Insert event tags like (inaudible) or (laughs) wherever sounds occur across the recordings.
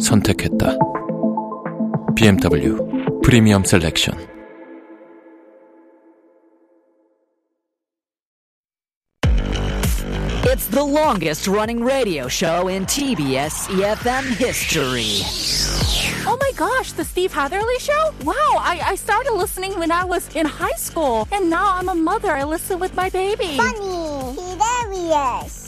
선택했다. BMW 프리미엄 셀렉션. It's the longest running radio show in TBS EFM history. Oh my gosh, the Steve Hatherley show? Wow, I, I started listening when I was in high school, and now I'm a mother. I listen with my baby. funny, hilarious,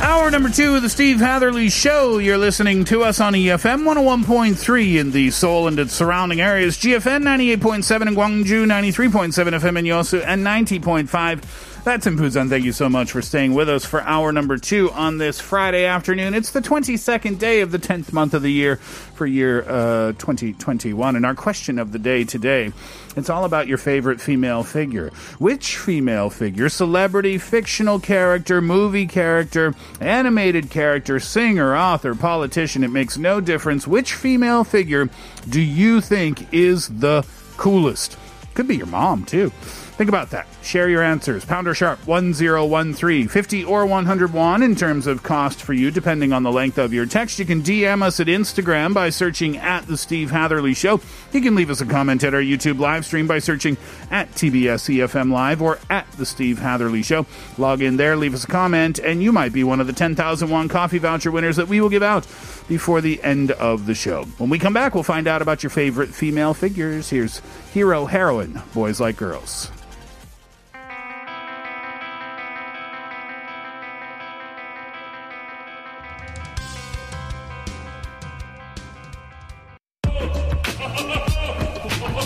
Hour number two of the Steve Hatherly Show. You're listening to us on EFM 101.3 in the Seoul and its surrounding areas, GFN 98.7 in Gwangju, 93.7 FM in Yosu, and 90.5. That's in. Thank you so much for staying with us for hour number two on this Friday afternoon. It's the 22nd day of the 10th month of the year for year uh, 2021. And our question of the day today, it's all about your favorite female figure. Which female figure, celebrity, fictional character, movie character, animated character, singer, author, politician, it makes no difference. Which female figure do you think is the coolest? Could be your mom, too. Think about that. Share your answers. Pounder sharp 1013, 50 or 101 in terms of cost for you, depending on the length of your text. You can DM us at Instagram by searching at The Steve Hatherly Show. You can leave us a comment at our YouTube live stream by searching at TBS EFM Live or at The Steve Hatherly Show. Log in there, leave us a comment, and you might be one of the 10,000 won coffee voucher winners that we will give out before the end of the show. When we come back, we'll find out about your favorite female figures. Here's hero, heroine, boys like girls.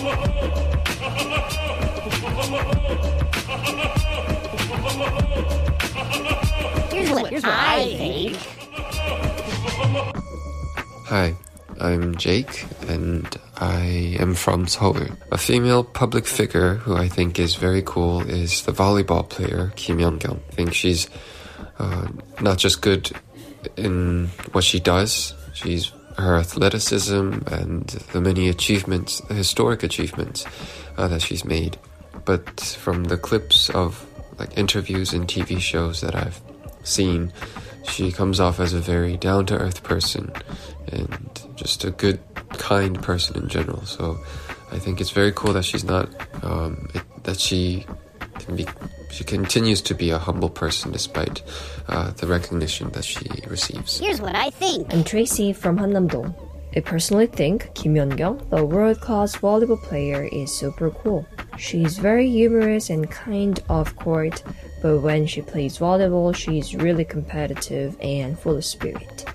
Here's what, here's what I think. Hi, I'm Jake, and I am from Seoul. A female public figure who I think is very cool is the volleyball player Kim Yeon-kyung. I think she's uh, not just good in what she does, she's her athleticism and the many achievements, the historic achievements uh, that she's made. But from the clips of like interviews and TV shows that I've seen, she comes off as a very down to earth person and just a good, kind person in general. So I think it's very cool that she's not, um, it, that she can be, she continues to be a humble person despite uh, the recognition that she receives. Here's what I think. I'm Tracy from Hanamdong. I personally think Kim Yeon-kyung, the world-class volleyball player, is super cool. She's very humorous and kind off court, but when she plays volleyball, she's really competitive and full of spirit.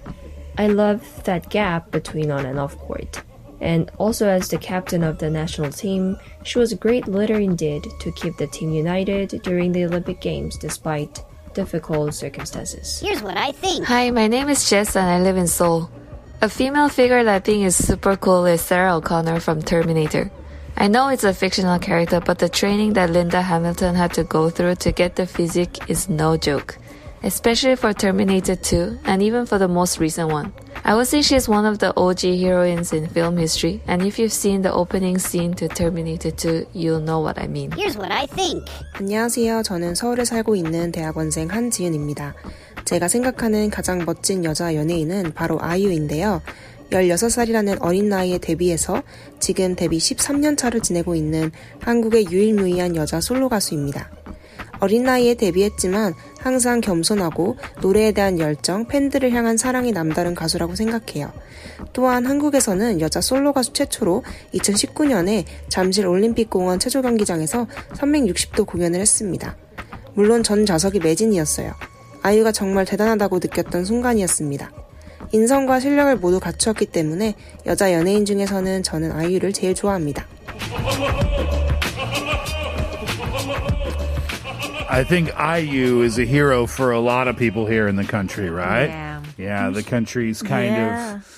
I love that gap between on and off court. And also, as the captain of the national team, she was a great leader indeed to keep the team united during the Olympic Games despite difficult circumstances. Here's what I think. Hi, my name is Jess and I live in Seoul. A female figure that I think is super cool is Sarah O'Connor from Terminator. I know it's a fictional character, but the training that Linda Hamilton had to go through to get the physique is no joke. Especially for Terminator 2 and even for the most recent one. I would say she's one of the OG heroines in film history, and if you've seen the opening scene to Terminator 2, you'll know what I mean. Here's what I think. 안녕하세요. 저는 서울에 살고 있는 대학원생 한지윤입니다. 제가 생각하는 가장 멋진 여자 연예인은 바로 아이유인데요. 16살이라는 어린 나이에 데뷔해서 지금 데뷔 13년 차를 지내고 있는 한국의 유일무이한 여자 솔로 가수입니다. 어린 나이에 데뷔했지만 항상 겸손하고 노래에 대한 열정, 팬들을 향한 사랑이 남다른 가수라고 생각해요. 또한 한국에서는 여자 솔로 가수 최초로 2019년에 잠실 올림픽공원 체조 경기장에서 360도 공연을 했습니다. 물론 전 좌석이 매진이었어요. 아이유가 정말 대단하다고 느꼈던 순간이었습니다. 인성과 실력을 모두 갖추었기 때문에 여자 연예인 중에서는 저는 아이유를 제일 좋아합니다. I think IU is a hero for a lot of people here in the country, right? Yeah. Yeah, the country's kind Yeah. of.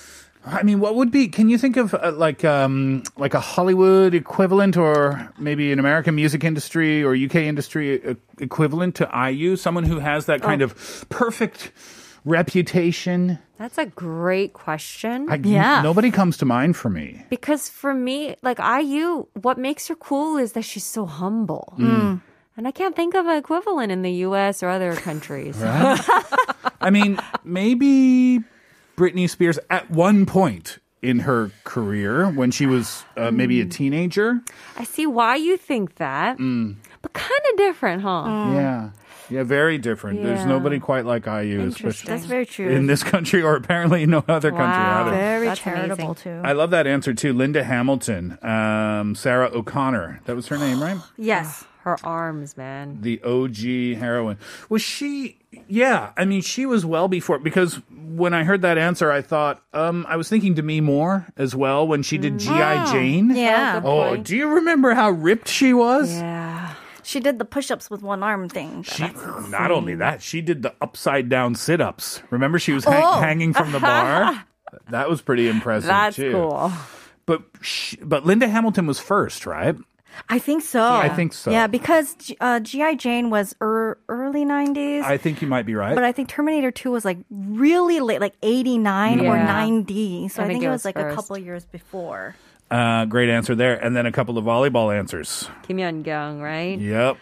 I mean, what would be? Can you think of uh, like um, like a Hollywood equivalent, or maybe an American music industry or UK industry uh, equivalent to IU? Someone who has that kind Oh. of perfect reputation. That's a great question. I, Nobody comes to mind for me. Because for me, like IU, what makes her cool is that she's so humble. Mm. And I can't think of an equivalent in the US or other countries. (laughs) Right? I mean, maybe Britney Spears at one point in her career when she was uh, maybe a teenager. I see why you think that, Mm. but kind of different, huh? Yeah. Yeah, very different. There's nobody quite like IU, especially That's very true. in this country or apparently in no other country either. Very That's charitable amazing. too. I love that answer too. Linda Hamilton, um, Sarah O'Connor. That was her name, right? yes. Her arms, man. The OG heroine. Was she? Yeah, I mean, she was well before because when I heard that answer, I thought um, I was thinking Demi Moore as well when she did GI Jane. Yeah. Oh, do you remember how ripped she was? Yeah. She did the push-ups with one arm thing. She, not only that, she did the upside down sit ups. Remember, she was hang- Oh. hanging from the bar. (laughs) that was pretty impressive. That's too. cool. But she, but Linda Hamilton was first, right? I think so. I think so. Yeah, because uh, GI Jane was er- early '90s. I think you might be right. But I think Terminator 2 was like really late, like 89 or 90. So I I, think think, it it was was like a couple years before. uh, great answer there, and then a couple of volleyball answers. Kim Yeon-kyung, right? Yep.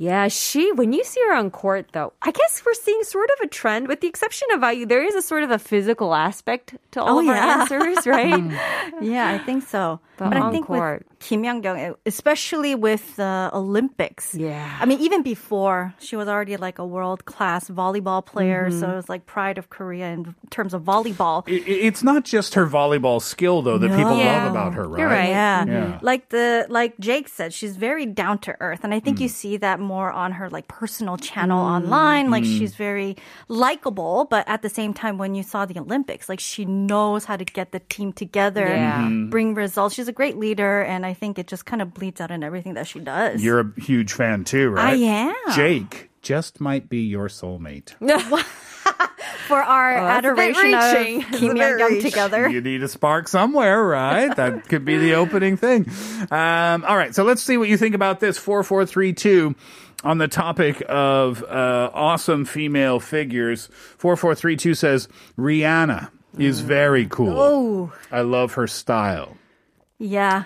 Yeah, she, when you see her on court, though, I guess we're seeing sort of a trend, with the exception of IU. There is a sort of a physical aspect to all Oh, of her yeah. answers, right? (laughs) Yeah, I think so. But But, on I think court. with Kim Young-kyung, especially with the Olympics. Yeah. I mean, even before, she was already like a world-class volleyball player. Mm-hmm. So it was like pride of Korea in terms of volleyball. I- I- it's not just her volleyball skill though that people Yeah. love about her, right? You're right. Yeah. Yeah. Like the like Jake said, she's very down to earth, and I think Mm. you see that more on her like personal channel online. Like Mm. she's very likable, but at the same time, when you saw the Olympics, like she knows how to get the team together, Yeah. Mhm. bring results. She's a great leader, and I think it just kind of bleeds out in everything that she does. You're a huge fan too, right? I am. Jake just might be your soulmate. (laughs) For our Oh, that's a bit adoration reaching. of That's Kim a Young Young together. You need a spark somewhere, right? That (laughs) could be the opening thing. Um, all right, so let's see what you think about this. 4432 on the topic of uh, awesome female figures. 4432 says Rihanna is very cool. Oh, I love her style. yeah.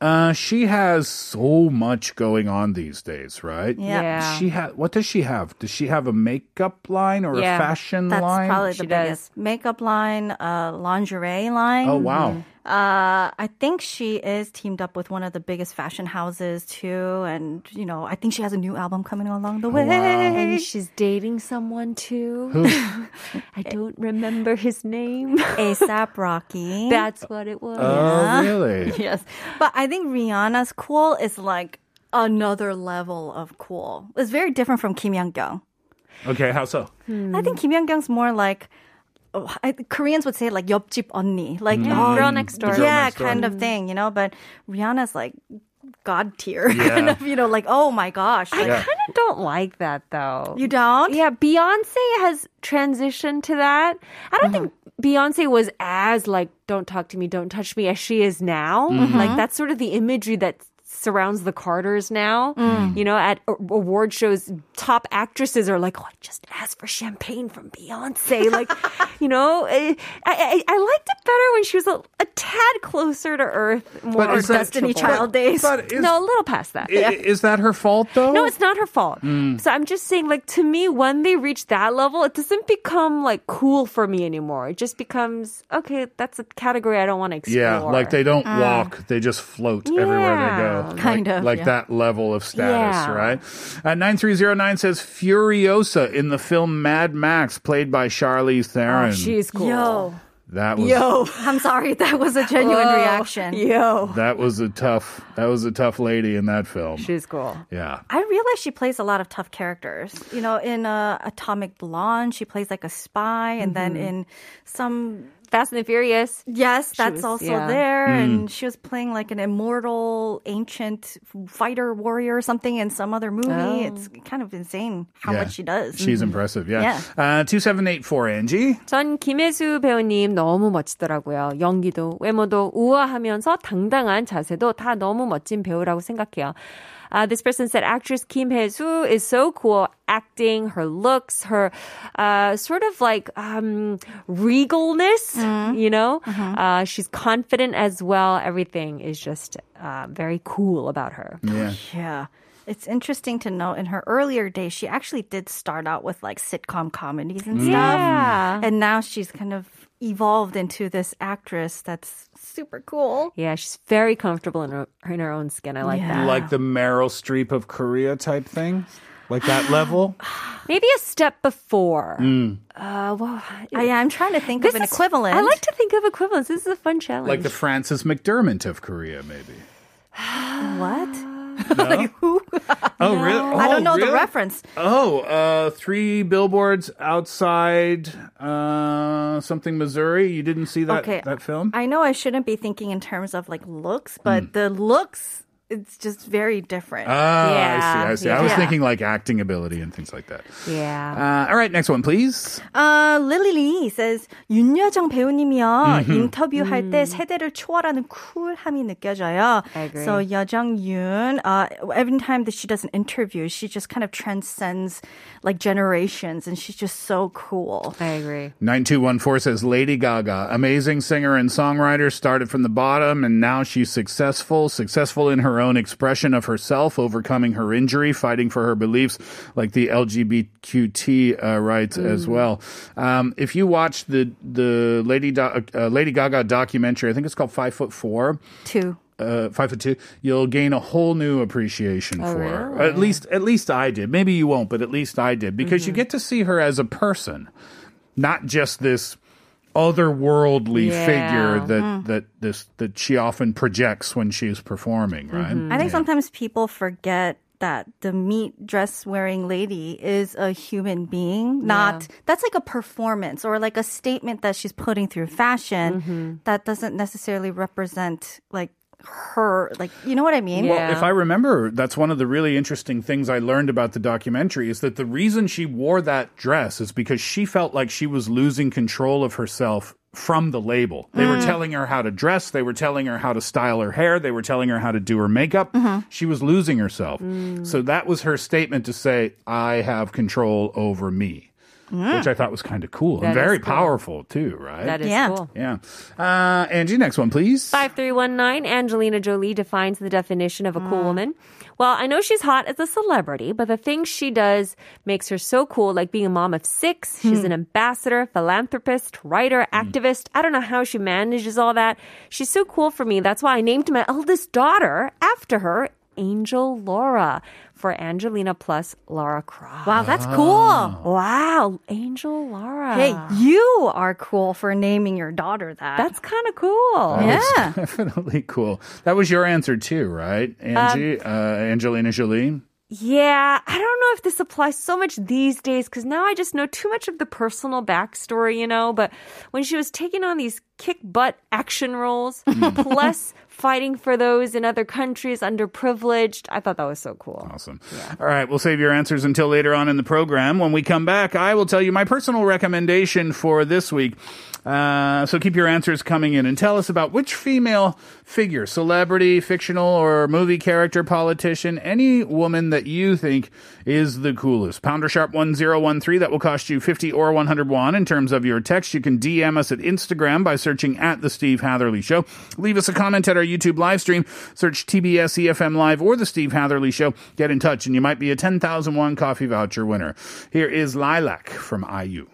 Uh, she has so much going on these days, right? Yeah. Yeah. She ha- what does she have? Does she have a makeup line or Yeah, a fashion That's line? probably She the does. biggest makeup line, uh, lingerie line. oh wow. Uh, I think she is teamed up with one of the biggest fashion houses too, and you know, I think she has a new album coming along the way. And she's dating someone too. (laughs) I don't remember his name. (laughs) ASAP Rocky. That's what it was. Oh, really? (laughs) yes, but I think Rihanna's cool is like another level of cool. It's very different from Kim Young Kyung. Okay, how so? I think Kim Young Kyung's more like. oh, I, Koreans would say like 옆집 언니, like Mm. oh, girl next door. The girl yeah, next door. kind of thing, you know. But Rihanna's like god tier, Yeah. (laughs) kind of, you know, like oh my gosh, I like, Yeah. kind of don't like that though. you don't? Yeah, Beyonce has transitioned to that. I don't think Beyonce was as like "Don't talk to me, don't touch me" as she is now. Like that's sort of the imagery that surrounds the Carters now. Mm. You know, at award shows, top actresses are like, "Oh, I just asked for champagne from Beyonce." Like, (laughs) you know, eh, I, I I liked it better when she was a, a tad closer to Earth, more is that- Destiny touchable. Child days. But is, no, a little past that. i- is that her fault though? No, it's not her fault. Mm. So I'm just saying, like, to me, when they reach that level, it doesn't become like cool for me anymore. It just becomes, okay, that's a category I don't want to explore. Yeah, like they don't mm. walk; they just float everywhere they go. Yeah. Like- Kind of, like yeah. that level of status, Yeah. right? Uh, 9309 says Furiosa in the film Mad Max, played by Charlize Theron. Oh, she's cool. Yo. that was Yo. (laughs) I'm sorry. That was a genuine Whoa. reaction. Yo. that was a tough that was a tough lady in that film. She's cool. yeah. I realize she plays a lot of tough characters. You know, in uh, Atomic Blonde, she plays like a spy, and then in some Fast and the Furious. yes, She that's was- also yeah. there, Mm. and she was playing like an immortal ancient fighter warrior or something in some other movie. Oh. It's kind of insane how Yeah. much she does. She's impressive, yeah. Yeah. Uh, 2784 Angie. 전 김혜수 배우님 너무 멋지더라고요. 연기도, 외모도 우아하면서 당당한 자세도 다 너무 멋진 배우라고 생각해요. Uh, this person said actress Kim Hae-soo is so cool acting, her looks, her uh, sort of like um, regalness, you know? Uh, she's confident as well. Everything is just uh, very cool about her. Yeah. Yeah. It's interesting to note in her earlier days, she actually did start out with like sitcom comedies and stuff. Yeah. And now she's kind of evolved into this actress that's super cool. Yeah, she's very comfortable in her, in her own skin. I like that. Like the Meryl Streep of Korea type thing? Like that level? (sighs) Maybe a step before. Mm. Uh, well, I, I'm trying to think This of an is- equivalent. I like to think of equivalents. This is a fun challenge. Like the Frances McDermott of Korea, maybe. (sighs) what? No? (laughs) (laughs) Oh, really? I Oh, don't know the reference. Oh, uh, three billboards outside uh, something Missouri. You didn't see that Okay. that film? I know I shouldn't be thinking in terms of like looks, but the looks, it's just very different. Ah, I see. I see. I was Yeah. thinking like acting ability and things like that. Yeah. Uh, all right, next one, please. Uh, Lily Lee says 윤여정 배우님이요 Mhm. 인터뷰할 때 세대를 초월하는 쿨함이 느껴져요. I agree. So 여정 Yoon, uh, every time that she does an interview, she just kind of transcends like generations, and she's just so cool. I agree. 9214 says Lady Gaga, amazing singer and songwriter, started from the bottom and now she's successful, successful in her own expression of herself, overcoming her injury, fighting for her beliefs like the LGBTQT uh, rights as well. Um, if you watch the the Lady Do- uh, Lady Gaga documentary, I think it's called Five Foot Four. Two. Uh, five foot two, you'll gain a whole new appreciation Oh, for her. really? At least, at least I did. Maybe you won't, but at least I did because you Mm-hmm. get to see her as a person not just this otherworldly Yeah. figure that Mm. that this that she often projects when she's performing, right? I think sometimes people forget that the meat dress wearing lady is a human being, not that's like a performance or like a statement that she's putting through fashion that doesn't necessarily represent like her like you know what I mean? Well, if I remember, that's one of the really interesting things I learned about the documentary is that the reason she wore that dress is because she felt like she was losing control of herself from the label. They were Mm. telling her how to dress, they were telling her how to style her hair, they were telling her how to do her makeup. Mm-hmm. She was losing herself. Mm. So that was her statement to say, I have control over me. Mm. Which I thought was kind of cool and very cool. powerful too, right? That is Yeah. cool. Yeah. Uh, Angie, next one, please. 5319, Angelina Jolie defines the definition of a cool woman. Well, I know she's hot as a celebrity, but the things she does makes her so cool, like being a mom of six. She's an ambassador, philanthropist, writer, activist. I don't know how she manages all that. She's so cool for me. That's why I named my eldest daughter after her, Angel Laura, for Angelina plus Laura Croft. Wow, that's cool. Wow, Angel Laura. Hey, you are cool for naming your daughter that. That's kind of cool. That yeah. (laughs) definitely cool. That was your answer too, right, Angie? uh, Angelina Jolie. Yeah, I don't know if this applies so much these days because now I just know too much of the personal backstory, you know. But when she was taking on these kick butt action roles, plus fighting for those in other countries underprivileged, I thought that was so cool. Awesome. All right, we'll save your answers until later on in the program. When we come back, I will tell you my personal recommendation for this week. Uh, so keep your answers coming in and tell us about which female figure, celebrity, fictional, or movie character, politician, any woman that you think is the coolest. Pounder Sharp 1013, that will cost you 50 or 101 in terms of your text. You can DM us at Instagram by searching at The Steve Hatherly Show. Leave us a comment at our YouTube live stream. Search TBS EFM Live or The Steve Hatherly Show. Get in touch and you might be a 10,001 coffee voucher winner. Here is Lilac from IU.